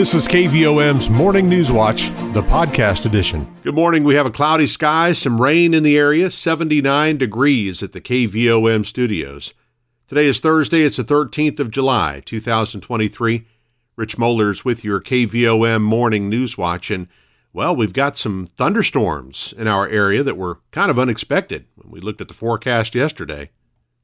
This is KVOM's Morning News Watch, the podcast edition. Good morning. We have a cloudy sky, some rain in the area, 79 degrees at the KVOM studios. Today is Thursday. It's the 13th of July, 2023. Rich Mollers with your KVOM Morning News Watch. And, well, we've got some thunderstorms in our area that were kind of unexpected when we looked at the forecast yesterday.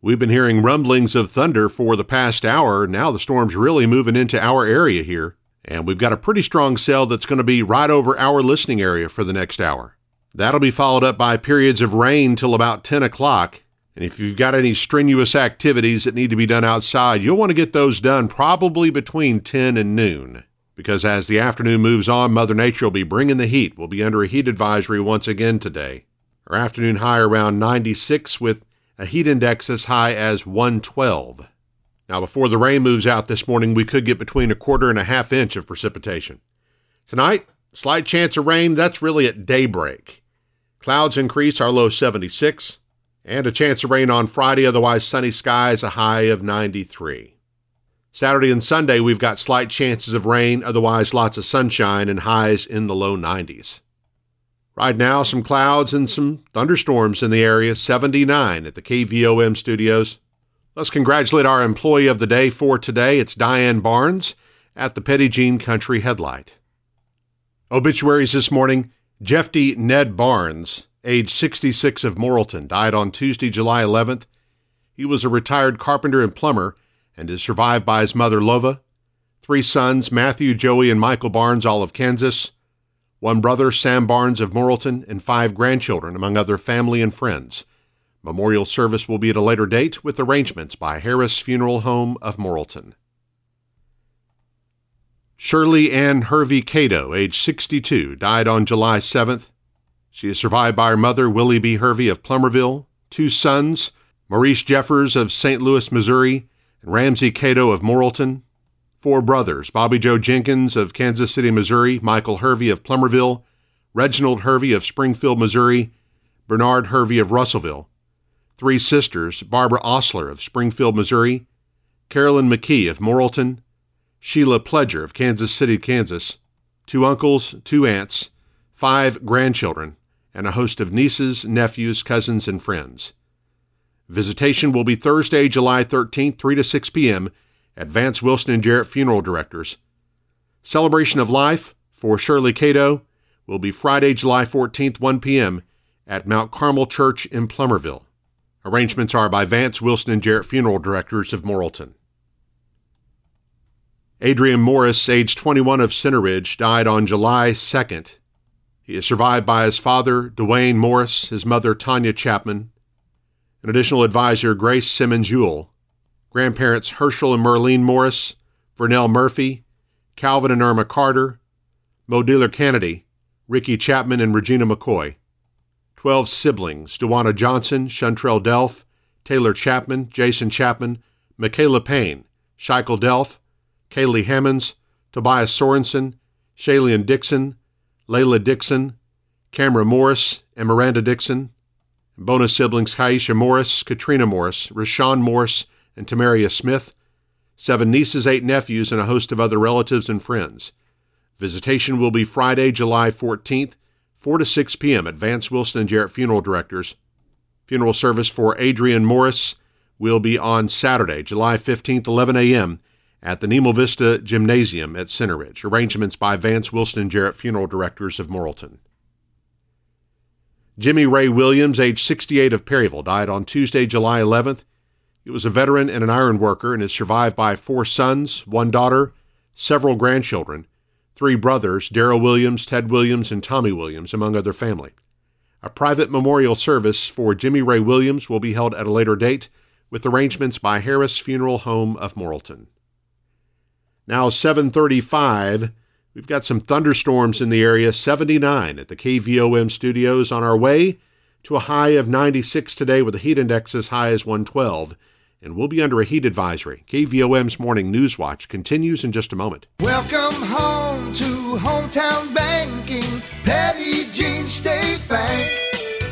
We've been hearing rumblings of thunder for the past hour. Now the storm's really moving into our area here. And we've got a pretty strong cell that's going to be right over our listening area for the next hour. That'll be followed up by periods of rain till about 10 o'clock. And if you've got any strenuous activities that need to be done outside, you'll want to get those done probably between 10 and noon. Because as the afternoon moves on, Mother Nature will be bringing the heat. We'll be under a heat advisory once again today. Our afternoon high around 96 with a heat index as high as 112. Now, before the rain moves out this morning, we could get between a quarter and a half inch of precipitation. Tonight, slight chance of rain, that's really at daybreak. Clouds increase, our low 76, and a chance of rain on Friday, otherwise sunny skies, a high of 93. Saturday and Sunday, we've got slight chances of rain, otherwise lots of sunshine and highs in the low 90s. Right now, some clouds and some thunderstorms in the area, 79 at the KVOM studios. Let's congratulate our employee of the day for today. It's Diane Barnes at the Petit Jean Country Headlight. Obituaries this morning Jeff D. Ned Barnes, age 66 of Morrilton, died on Tuesday, July 11th. He was a retired carpenter and plumber and is survived by his mother, Lova, three sons, Matthew, Joey, and Michael Barnes, all of Kansas, one brother, Sam Barnes of Morrilton, and five grandchildren, among other family and friends. Memorial service will be at a later date with arrangements by Harris Funeral Home of Morrilton. Shirley Ann Hervey Cato, age 62, died on July 7th. She is survived by her mother, Willie B. Hervey of Plumerville, two sons, Maurice Jeffers of St. Louis, Missouri, and Ramsey Cato of Morrilton, four brothers, Bobby Joe Jenkins of Kansas City, Missouri, Michael Hervey of Plumerville, Reginald Hervey of Springfield, Missouri, Bernard Hervey of Russellville, three sisters Barbara Osler of Springfield, Missouri, Carolyn McKee of Morrilton, Sheila Pledger of Kansas City, Kansas, two uncles, two aunts, five grandchildren, and a host of nieces, nephews, cousins, and friends. Visitation will be Thursday, July 13th, 3 to 6 p.m. at Vance Wilson and Jarrett Funeral Directors. Celebration of Life for Shirley Cato will be Friday, July 14th, 1 p.m. at Mount Carmel Church in Plumerville. Arrangements are by Vance Wilson and Jarrett Funeral Directors of Morrilton. Adrian Morris, age 21 of Center Ridge, died on July 2nd. He is survived by his father, Dwayne Morris, his mother, Tanya Chapman, an additional advisor, Grace Simmons Ewell, grandparents Herschel and Merlene Morris, Vernell Murphy, Calvin and Irma Carter, Mo Dealer Kennedy, Ricky Chapman, and Regina McCoy. 12 siblings Dewana Johnson, Chantrell Delph, Taylor Chapman, Jason Chapman, Michaela Payne, Scheichel Delph, Kaylee Hammonds, Tobias Sorensen, Shalian Dixon, Layla Dixon, Camera Morris, and Miranda Dixon. Bonus siblings Kaisha Morris, Katrina Morris, Rashawn Morris, and Tamaria Smith. Seven nieces, eight nephews, and a host of other relatives and friends. Visitation will be Friday, July 14th 4 to 6 p.m. at Vance Wilson and Jarrett Funeral Directors. Funeral service for Adrian Morris will be on Saturday, July 15th, 11 a.m. at the Nemo Vista Gymnasium at Center Ridge. Arrangements by Vance Wilson and Jarrett Funeral Directors of Morrilton. Jimmy Ray Williams, age 68 of Perryville, died on Tuesday, July 11th. He was a veteran and an iron worker and is survived by four sons, one daughter, several grandchildren, three brothers, Darrell Williams, Ted Williams, and Tommy Williams, among other family. A private memorial service for Jimmy Ray Williams will be held at a later date with arrangements by Harris Funeral Home of Morrilton. Now 735, we've got some thunderstorms in the area, 79 at the KVOM studios on our way to a high of 96 today with a heat index as high as 112 and we'll be under a heat advisory. KVOM's Morning News Watch continues in just a moment. Welcome home to hometown banking, Petit Jean State Bank.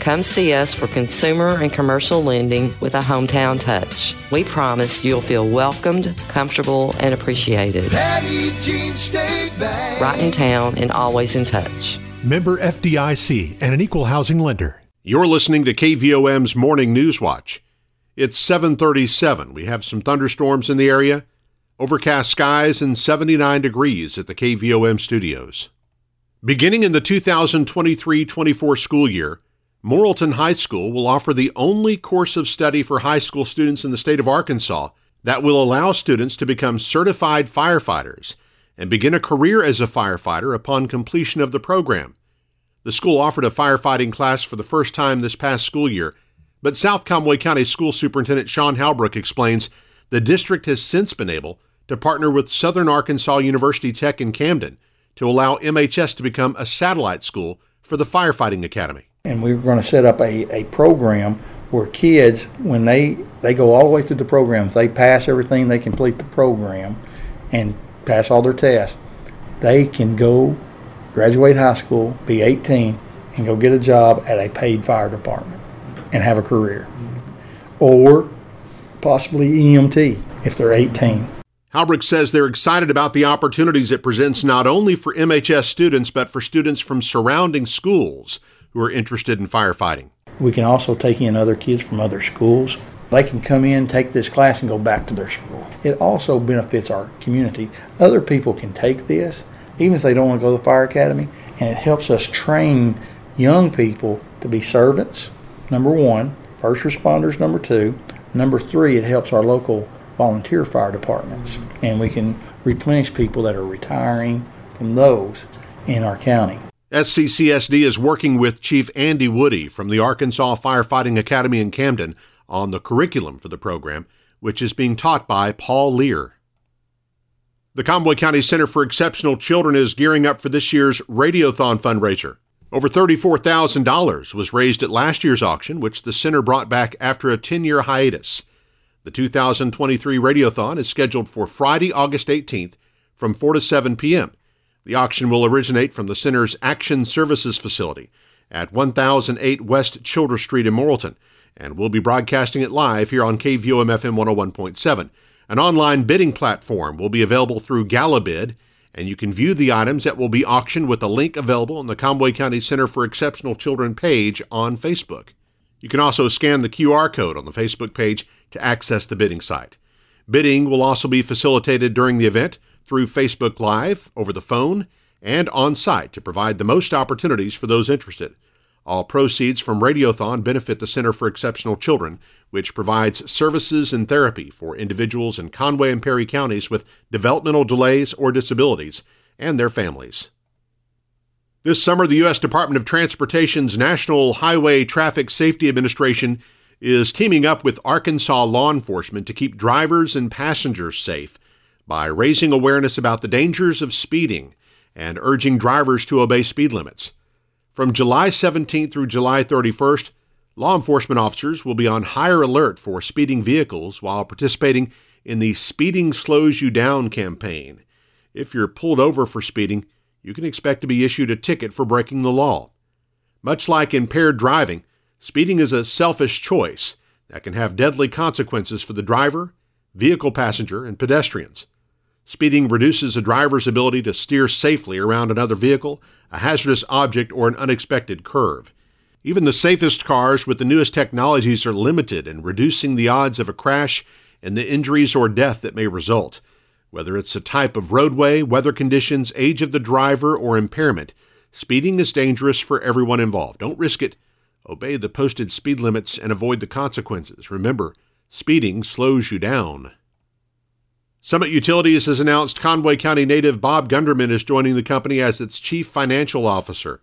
Come see us for consumer and commercial lending with a hometown touch. We promise you'll feel welcomed, comfortable, and appreciated. Petit Jean State Bank. Right in town and always in touch. Member FDIC and an equal housing lender. You're listening to KVOM's Morning News Watch. It's 737. We have some thunderstorms in the area, overcast skies, and 79 degrees at the KVOM studios. Beginning in the 2023 24 school year, Morrilton High School will offer the only course of study for high school students in the state of Arkansas that will allow students to become certified firefighters and begin a career as a firefighter upon completion of the program. The school offered a firefighting class for the first time this past school year, but South Conway County School Superintendent Sean Halbrook explains the district has since been able to partner with Southern Arkansas University Tech in Camden to allow MHS to become a satellite school for the firefighting academy and we are going to set up a, a program where kids, when they, they go all the way through the program, if they pass everything, they complete the program and pass all their tests, they can go graduate high school, be 18, and go get a job at a paid fire department and have a career. Or possibly EMT if they're 18. Halbrook says they're excited about the opportunities it presents not only for MHS students, but for students from surrounding schools who are interested in firefighting. We can also take in other kids from other schools. They can come in, take this class, and go back to their school. It also benefits our community. Other people can take this, even if they don't want to go to the fire academy, and it helps us train young people to be servants, number one, first responders, number two. Number three, it helps our local volunteer fire departments, and we can replenish people that are retiring from those in our county. SCCSD is working with Chief Andy Woody from the Arkansas Firefighting Academy in Camden on the curriculum for the program, which is being taught by Paul Lear. The Conway County Center for Exceptional Children is gearing up for this year's Radiothon fundraiser. Over $34,000 was raised at last year's auction, which the center brought back after a 10 year hiatus. The 2023 Radiothon is scheduled for Friday, August 18th from 4 to 7 p.m. The auction will originate from the center's Action Services facility at 1008 West Childress Street in Morrilton, and we'll be broadcasting it live here on KVOM FM 101.7. An online bidding platform will be available through GalaBid, and you can view the items that will be auctioned with a link available on the Conway County Center for Exceptional Children page on Facebook. You can also scan the QR code on the Facebook page to access the bidding site. Bidding will also be facilitated during the event through Facebook Live, over the phone, and on site to provide the most opportunities for those interested. All proceeds from Radiothon benefit the Center for Exceptional Children, which provides services and therapy for individuals in Conway and Perry counties with developmental delays or disabilities and their families. This summer, the U.S. Department of Transportation's National Highway Traffic Safety Administration is teaming up with Arkansas law enforcement to keep drivers and passengers safe by raising awareness about the dangers of speeding and urging drivers to obey speed limits. From July 17th through July 31st, law enforcement officers will be on higher alert for speeding vehicles while participating in the Speeding Slows You Down campaign. If you're pulled over for speeding, you can expect to be issued a ticket for breaking the law. Much like impaired driving, speeding is a selfish choice that can have deadly consequences for the driver, vehicle passenger, and pedestrians. Speeding reduces a driver's ability to steer safely around another vehicle, a hazardous object, or an unexpected curve. Even the safest cars with the newest technologies are limited in reducing the odds of a crash and the injuries or death that may result. Whether it's a type of roadway, weather conditions, age of the driver, or impairment, speeding is dangerous for everyone involved. Don't risk it. Obey the posted speed limits and avoid the consequences. Remember, speeding slows you down. Summit Utilities has announced Conway County native Bob Gunderman is joining the company as its chief financial officer,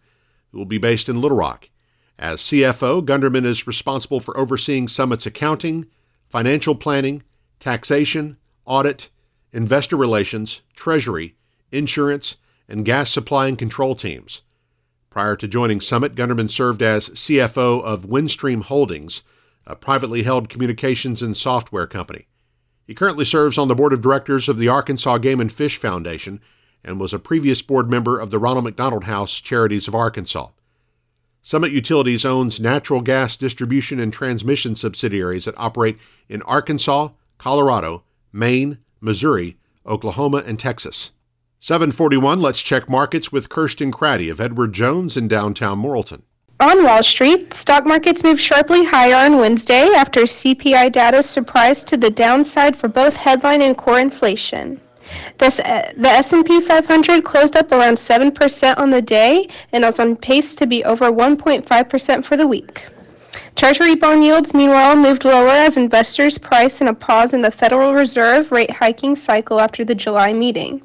who will be based in Little Rock. As CFO, Gunderman is responsible for overseeing Summit's accounting, financial planning, taxation, audit, investor relations, treasury, insurance, and gas supply and control teams. Prior to joining Summit, Gunderman served as CFO of Windstream Holdings, a privately held communications and software company. He currently serves on the board of directors of the Arkansas Game and Fish Foundation and was a previous board member of the Ronald McDonald House Charities of Arkansas. Summit Utilities owns natural gas distribution and transmission subsidiaries that operate in Arkansas, Colorado, Maine, Missouri, Oklahoma, and Texas. 741, let's check markets with Kirsten Craddy of Edward Jones in downtown Morrilton. On Wall Street, stock markets moved sharply higher on Wednesday after CPI data surprised to the downside for both headline and core inflation. This, uh, the S&P 500 closed up around 7% on the day and is on pace to be over 1.5% for the week. Treasury bond yields, meanwhile, moved lower as investors price in a pause in the Federal Reserve rate hiking cycle after the July meeting.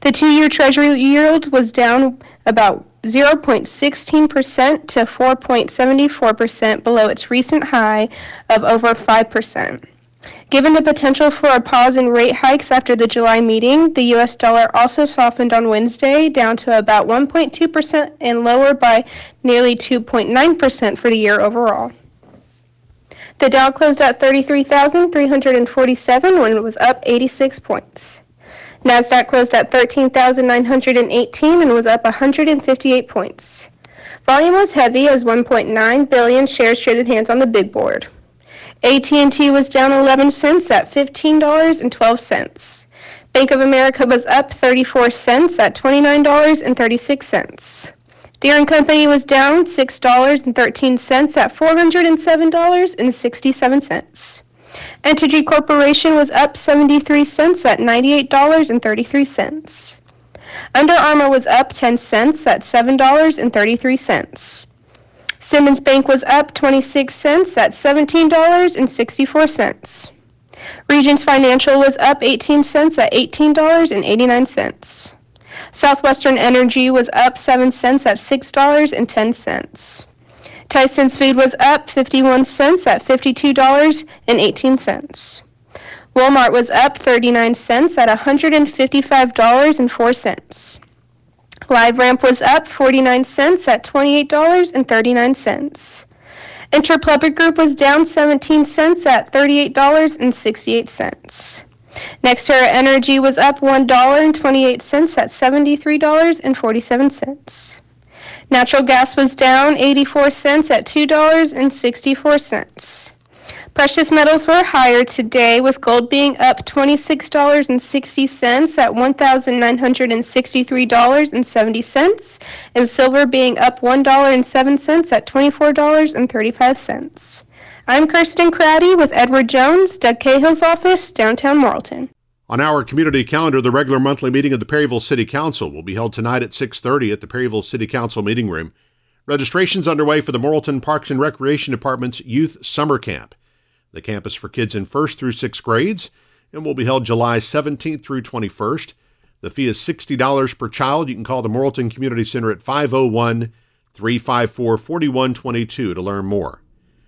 The two year Treasury yield was down about 0.16% to 4.74% below its recent high of over 5%. Given the potential for a pause in rate hikes after the July meeting, the U.S. dollar also softened on Wednesday down to about 1.2% and lower by nearly 2.9% for the year overall. The Dow closed at 33,347 when it was up 86 points. Nasdaq closed at 13,918 and was up 158 points. Volume was heavy as 1.9 billion shares traded hands on the big board. AT&T was down 11 cents at $15.12. Bank of America was up 34 cents at $29.36. Deere & Company was down $6.13 at $407.67. Entergy Corporation was up 73 cents at $98.33. Under Armour was up 10 cents at $7.33. Simmons Bank was up 26 cents at $17.64. Regions Financial was up 18 cents at $18.89. Southwestern Energy was up 7 cents at $6.10. Tyson's Food was up 51 cents at $52.18. Walmart was up 39 cents at $155.04. LiveRamp was up 49 cents at $28.39. Interpublic Group was down 17 cents at $38.68. NextEra Energy was up $1.28 at $73.47. Natural gas was down 84 cents at $2.64. Precious metals were higher today, with gold being up $26.60 at $1,963.70, and silver being up $1.07 at $24.35. I'm Kirsten Craddy with Edward Jones, Doug Cahill's office, downtown Morrilton. On our community calendar, the regular monthly meeting of the Perryville City Council will be held tonight at 6:30 at the Perryville City Council meeting room. Registration's underway for the Morrilton Parks and Recreation Department's Youth Summer Camp. The camp is for kids in 1st through 6th grades and will be held July 17th through 21st. The fee is $60 per child. You can call the Morrilton Community Center at 501 354 4122 to learn more.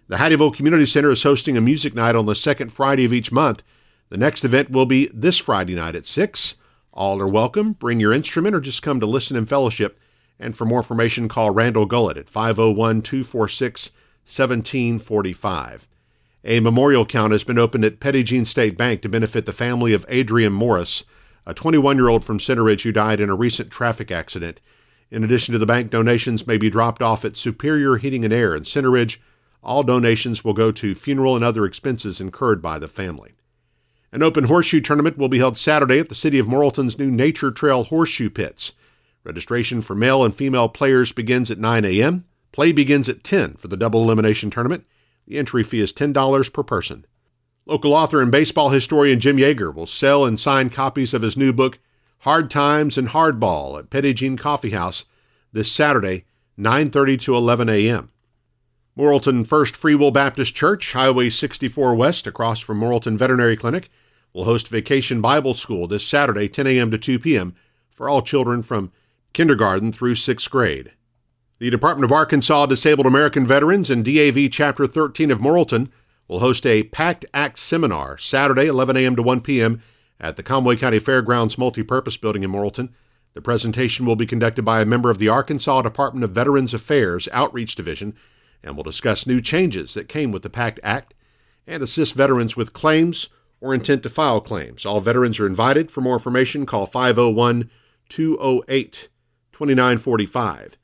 The Hattieville Community Center is hosting a music night on the second Friday of each month. The next event will be this Friday night at 6. All are welcome. Bring your instrument or just come to listen and fellowship. And for more information, call Randall Gullett at 501 246 1745. A memorial count has been opened at Jean State Bank to benefit the family of Adrian Morris, a 21 year old from Center Ridge who died in a recent traffic accident. In addition to the bank, donations may be dropped off at Superior Heating and Air in Center Ridge. All donations will go to funeral and other expenses incurred by the family. An open horseshoe tournament will be held Saturday at the City of Morrilton's new Nature Trail Horseshoe Pits. Registration for male and female players begins at 9 a.m. Play begins at 10 for the double elimination tournament. The entry fee is $10 per person. Local author and baseball historian Jim Yeager will sell and sign copies of his new book, Hard Times and Hardball, at Petit Jean Coffee House this Saturday, 9:30 to 11 a.m. Morrilton First Free Will Baptist Church, Highway 64 West, across from Morrilton Veterinary Clinic, will host Vacation Bible School this Saturday, 10 a.m. to 2 p.m. for all children from kindergarten through sixth grade. The Department of Arkansas Disabled American Veterans and DAV Chapter 13 of Morrilton will host a PACT Act seminar Saturday, 11 a.m. to 1 p.m. at the Conway County Fairgrounds Multipurpose Building in Morrilton. The presentation will be conducted by a member of the Arkansas Department of Veterans Affairs Outreach Division and we'll discuss new changes that came with the PACT Act and assist veterans with claims or intent to file claims. All veterans are invited. For more information, call 501 208 2945.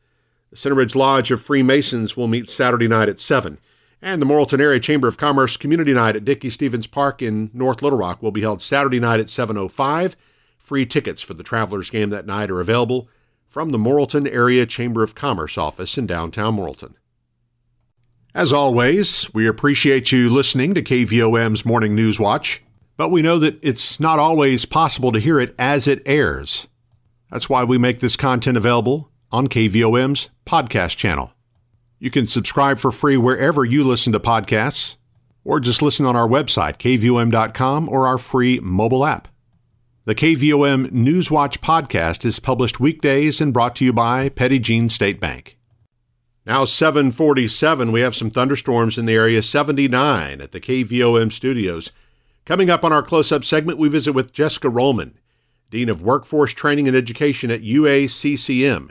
The Center Ridge Lodge of Freemasons will meet Saturday night at 7. And the Morrilton Area Chamber of Commerce Community Night at Dickey-Stephens Park in North Little Rock will be held Saturday night at 7.05. Free tickets for the Travelers game that night are available from the Morrilton Area Chamber of Commerce office in downtown Morrilton. As always, we appreciate you listening to KVOM's Morning News Watch, but we know that it's not always possible to hear it as it airs. That's why we make this content available on KVOM's podcast channel. You can subscribe for free wherever you listen to podcasts, or just listen on our website, kvom.com, or our free mobile app. The KVOM Newswatch podcast is published weekdays and brought to you by Petit Jean State Bank. Now 747, we have some thunderstorms in the area, 79 at the KVOM studios. Coming up on our close-up segment, we visit with Jessica Rohlman, Dean of Workforce Training and Education at UACCM.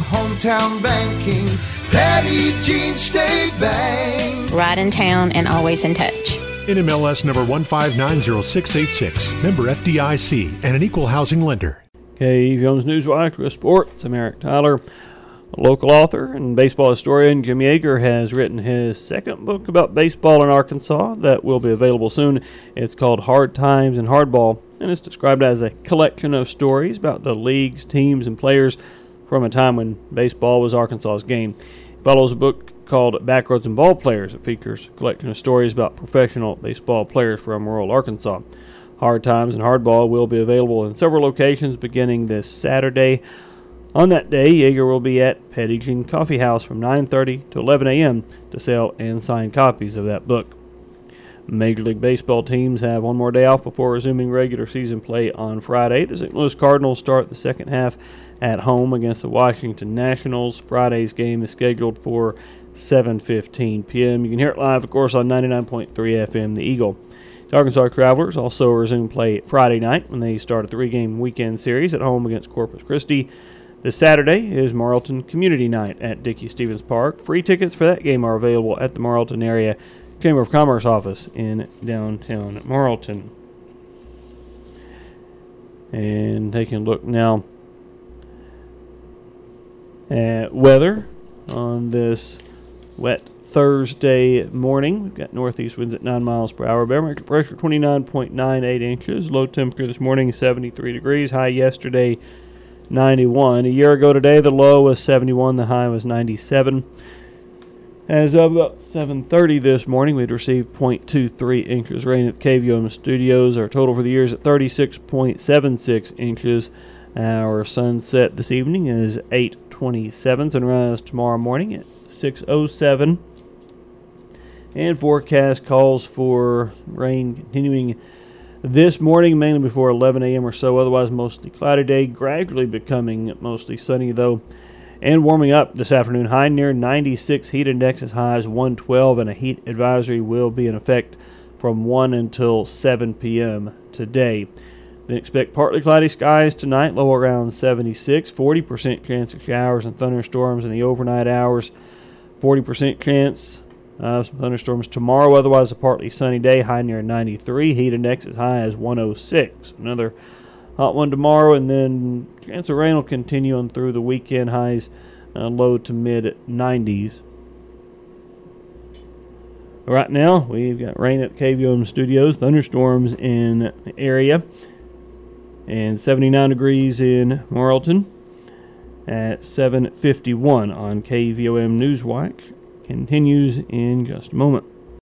hometown banking. Petit Jean State Bank. Right in town and always in touch. NMLS number 1590686, member FDIC, and an equal housing lender. KVOM's Newswatch with sports. I'm Eric Tyler. A local author and baseball historian Jim Yeager has written his second book about baseball in Arkansas that will be available soon. It's called Hard Times and Hardball, and it's described as a collection of stories about the leagues, teams, and players from a time when baseball was Arkansas's game. It follows a book called Backroads and Ball Players. It features a collection of stories about professional baseball players from rural Arkansas. Hard Times and Hardball will be available in several locations beginning this Saturday. On that day, Yeager will be at Petit Jean Coffee House from 9:30 to 11 a.m. to sell and sign copies of that book. Major League Baseball teams have one more day off before resuming regular season play on Friday. The St. Louis Cardinals start the second half at home against the Washington Nationals. Friday's game is scheduled for 7:15 p.m. You can hear it live, of course, on 99.3 FM. The Eagle. The Arkansas Travelers also resume play Friday night when they start a three-game weekend series at home against Corpus Christi. This Saturday is Morrilton Community Night at Dickey-Stephens Park. Free tickets for that game are available at the Morrilton area Chamber of Commerce office in downtown Morrilton. And taking a look now at weather on this wet Thursday morning. We've got northeast winds at 9 miles per hour. Barometric pressure 29.98 inches. Low temperature this morning 73 degrees. High yesterday 91. A year ago today, the low was 71. The high was 97. As of about 7:30 this morning, we'd received 0.23 inches rain at KVOM Studios. Our total for the year is at 36.76 inches. Our sunset this evening is 8:27. Sunrise tomorrow morning at 6:07. And forecast calls for rain continuing this morning, mainly before 11 a.m. or so. Otherwise, mostly cloudy day, gradually becoming mostly sunny though and warming up this afternoon. High near 96, heat index as high as 112, and a heat advisory will be in effect from 1 until 7 p.m. today. Then expect partly cloudy skies tonight, low around 76, 40% chance of showers and thunderstorms in the overnight hours, 40% chance of some thunderstorms tomorrow. Otherwise, a partly sunny day, high near 93, heat index as high as 106. Another hot one tomorrow, and then chance of rain will continue on through the weekend. Highs uh, low to mid 90s. Right now, we've got rain at KVOM Studios, thunderstorms in the area, and 79 degrees in Morrilton at 7:51 on KVOM Newswatch. Continues in just a moment.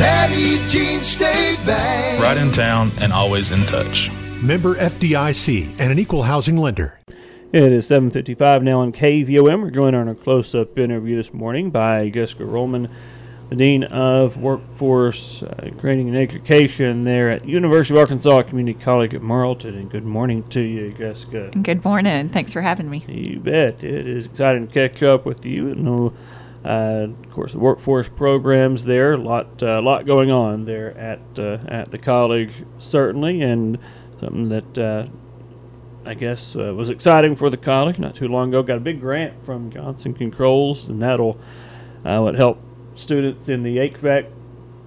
Petit Jean State Bank. Right in town and always in touch. Member FDIC and an equal housing lender. It is 7.55 now on KVOM. We're joined on a close-up interview this morning by Jessica Rohlman, the Dean of Workforce uh, Training and Education there at University of Arkansas Community College at Morrilton. And good morning to you, Jessica. Good morning. Thanks for having me. You bet. It is exciting to catch up with you. And know, of course, the workforce programs there, a lot, uh, lot going on there at uh, at the college, certainly, and something that uh, I guess uh, was exciting for the college not too long ago. Got a big grant from Johnson Controls, and that'll uh, what help students in the HVAC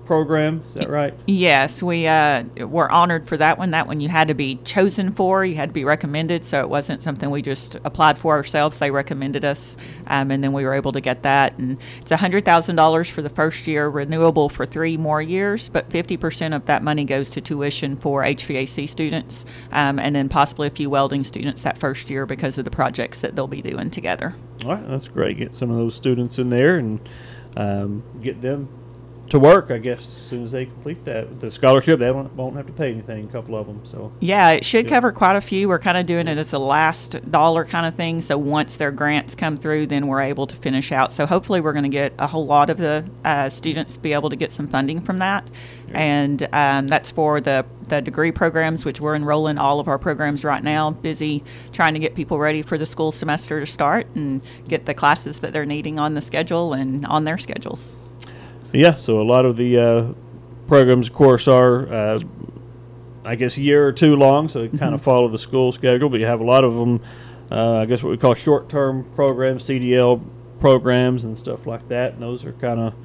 program. Is that right? Yes, we uh, were honored for that one. That one you had to be chosen for, you had to be recommended, so it wasn't something we just applied for ourselves. They recommended us, um, and then we were able to get that. And it's $100,000 for the first year, renewable for three more years, but 50% of that money goes to tuition for HVAC students, um, and then possibly a few welding students that first year because of the projects that they'll be doing together. All right, that's great. Get some of those students in there and um, get them to work, I guess, as soon as they complete that. The scholarship, they won't, won't have to pay anything, a couple of them. So Yeah, it should cover quite a few. We're kind of doing it as a last dollar kind of thing. So once their grants come through, then we're able to finish out. So hopefully, we're going to get a whole lot of the uh, students to be able to get some funding from that. And um, that's for the, the degree programs, which we're enrolling all of our programs right now. Busy trying to get people ready for the school semester to start and get the classes that they're needing on the schedule and on their schedules. Yeah, so a lot of the uh, programs, of course, are, uh, I guess, a year or two long, so they kind of follow the school schedule. But you have a lot of them, uh, I guess, what we call short-term programs, CDL programs, and stuff like that. And those are kind of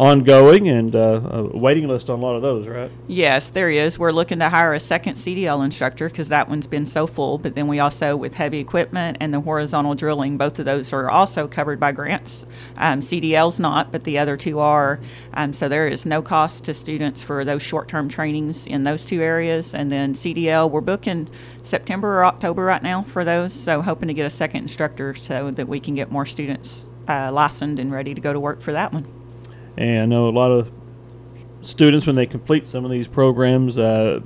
ongoing and uh, a waiting list on a lot of those, right? Yes, there is. We're looking to hire a second CDL instructor because that one's been so full. But then we also, with heavy equipment and the horizontal drilling, both of those are also covered by grants. Um, CDL's not, but the other two are. Um, so there is no cost to students for those short term trainings in those two areas. And then CDL, we're booking September or October right now for those. So hoping to get a second instructor so that we can get more students uh, licensed and ready to go to work for that one. And I know a lot of students, when they complete some of these programs, uh,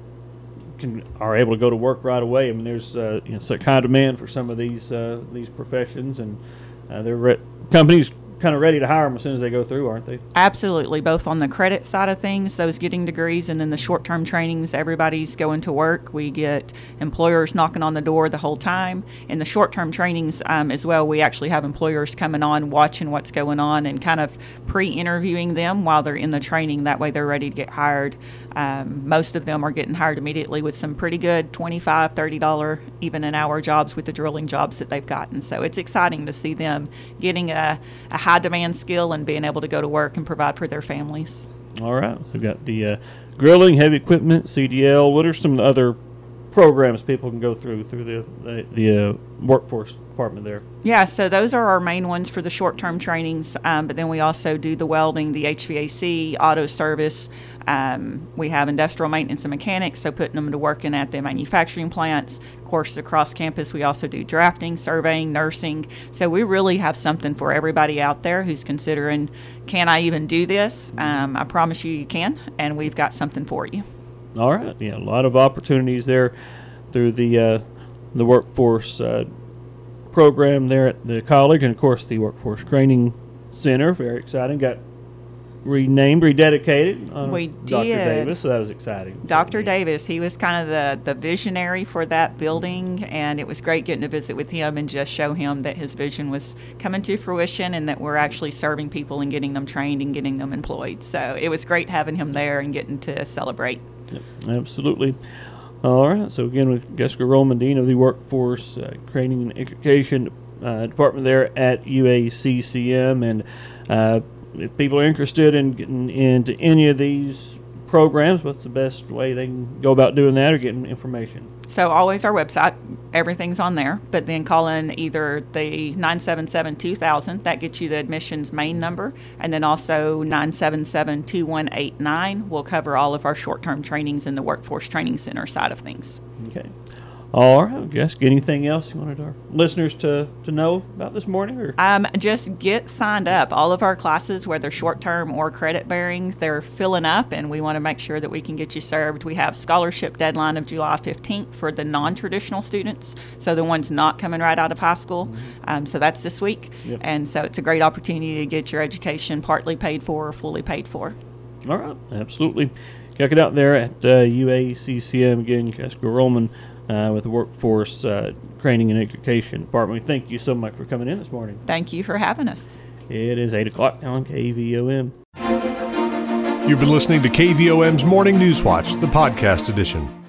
can, are able to go to work right away. I mean, there's uh, you know, such high demand for some of these uh, these professions, and uh, they're re- companies kind of ready to hire them as soon as they go through, aren't they? Absolutely, both on the credit side of things, those getting degrees, and then the short term trainings, everybody's going to work. We get employers knocking on the door the whole time. In the short term trainings um, as well, we actually have employers coming on, watching what's going on, and kind of pre interviewing them while they're in the training. That way they're ready to get hired. Um, most of them are getting hired immediately with some pretty good $25, $30, even an hour jobs with the drilling jobs that they've gotten. So it's exciting to see them getting a, a high demand skill and being able to go to work and provide for their families. All right. So we've got the uh, grilling, heavy equipment, CDL. What are some other programs people can go through through the the, the uh, workforce department there? Yeah, so those are our main ones for the short term trainings. Um, but then we also do the welding, the HVAC, auto service. Um, we have industrial maintenance and mechanics, so putting them to working at the manufacturing plants. Of course, across campus, we also do drafting, surveying, nursing. So we really have something for everybody out there who's considering, can I even do this? Um, I promise you, you can, and we've got something for you. All right. Yeah, a lot of opportunities there through the uh, the workforce uh, program there at the college, and of course the workforce training center. Very exciting. Got renamed, rededicated. Uh, We Dr. Davis, so that was exciting. Dr. Davis, he was kind of the, the visionary for that building, and it was great getting to visit with him and just show him that his vision was coming to fruition and that we're actually serving people and getting them trained and getting them employed. So it was great having him there and getting to celebrate. Yep, absolutely. All right. So again, with Jessica Rohlman, Dean of the Workforce uh, Training and Education uh, Department there at UACCM, and uh, if people are interested in getting into any of these programs, what's the best way they can go about doing that or getting information? So always our website, everything's on there. But then call in either the 977-2000, that gets you the admissions main number, and then also 977-2189 will cover all of our short-term trainings in the workforce training center side of things. Okay. All right, Jessica, anything else you wanted our listeners to, to know about this morning? Or Um, just get signed up. All of our classes, whether short term or credit bearing, they're filling up, and we want to make sure that we can get you served. We have scholarship deadline of July 15th for the non traditional students, so the ones not coming right out of high school. Um, so that's this week. Yep. And so it's a great opportunity to get your education partly paid for or fully paid for. All right, absolutely. Check it out there at uh, UACCM again, Jessica Rohlman uh, with the Workforce uh, Training and Education Department. We Thank you so much for coming in this morning. Thank you for having us. It is 8 o'clock on KVOM. You've been listening to KVOM's Morning News Watch, the podcast edition.